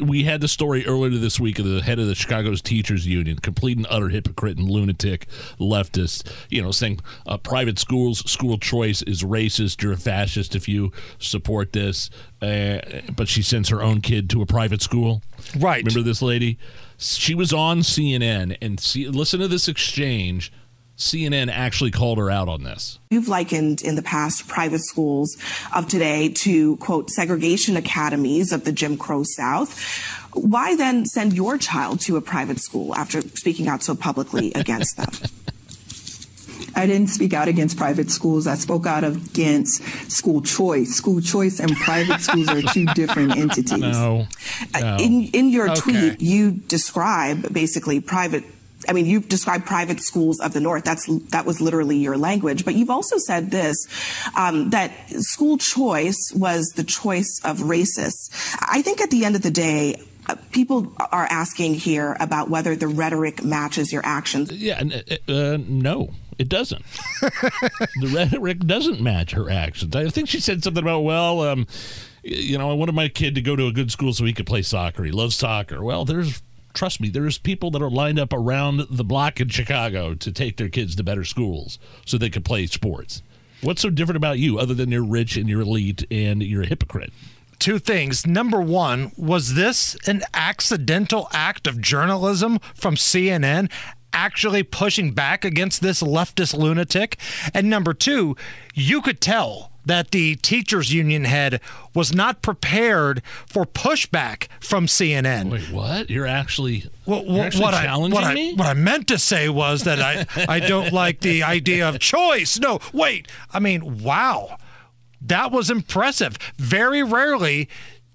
We had the story earlier this week of the head of the Chicago's teachers union, complete and utter hypocrite and lunatic leftist, you know, saying uh, private schools, school choice is racist. You're a fascist if you support this. Uh, but she sends her own kid to a private school. Right. Remember this lady? She was on CNN and see, listen to this exchange. CNN actually called her out on this. You've likened in the past private schools of today to, quote, segregation academies of the Jim Crow South. Why then send your child to a private school after speaking out so publicly against them? I didn't speak out against private schools. I spoke out against school choice. School choice and private schools are two different entities. No. Uh, no. In, in your Okay. tweet, you describe basically private I mean, you've described private schools of the North. That's that was literally your language. But you've also said this um, that school choice was the choice of racists. I think at the end of the day. Uh, people are asking here about whether the rhetoric matches your actions. Yeah, n- uh, no, it doesn't. the rhetoric doesn't match her actions. I think she said something about, well, um, you know, I wanted my kid to go to a good school so he could play soccer. He loves soccer. Well, there's, trust me, there's people that are lined up around the block in Chicago to take their kids to better schools so they could play sports. What's so different about you other than you're rich and you're elite and you're a hypocrite? two things. Number one, was this an accidental act of journalism from CNN? Actually pushing back against this leftist lunatic? And number two, you could tell that the teachers union head was not prepared for pushback from CNN. Wait, what? You're actually, Well, you're actually what, I, challenging what, I, what I meant to say was that I, I don't like the idea of choice. No, wait. I mean, wow. That was impressive. Very rarely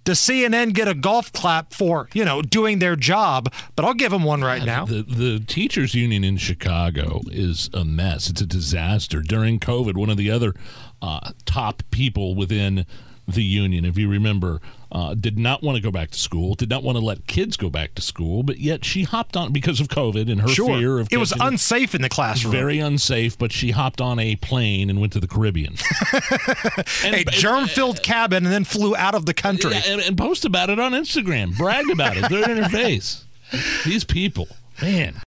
does CNN get a golf clap for, you know, doing their job, but I'll give them one right now. The the teachers union in Chicago is a mess. It's a disaster. During COVID, one of the other uh, top people within the union, if you remember, uh, did not want to go back to school. Did not want to let kids go back to school, but yet she hopped on because of COVID and her Sure. fear of it was unsafe in the classroom. very unsafe. But she hopped on a plane and went to the Caribbean. and, a germ filled cabin and then flew out of the country. Yeah, and, and post about it on Instagram. Bragged about it. Threw it in her face. These people, man.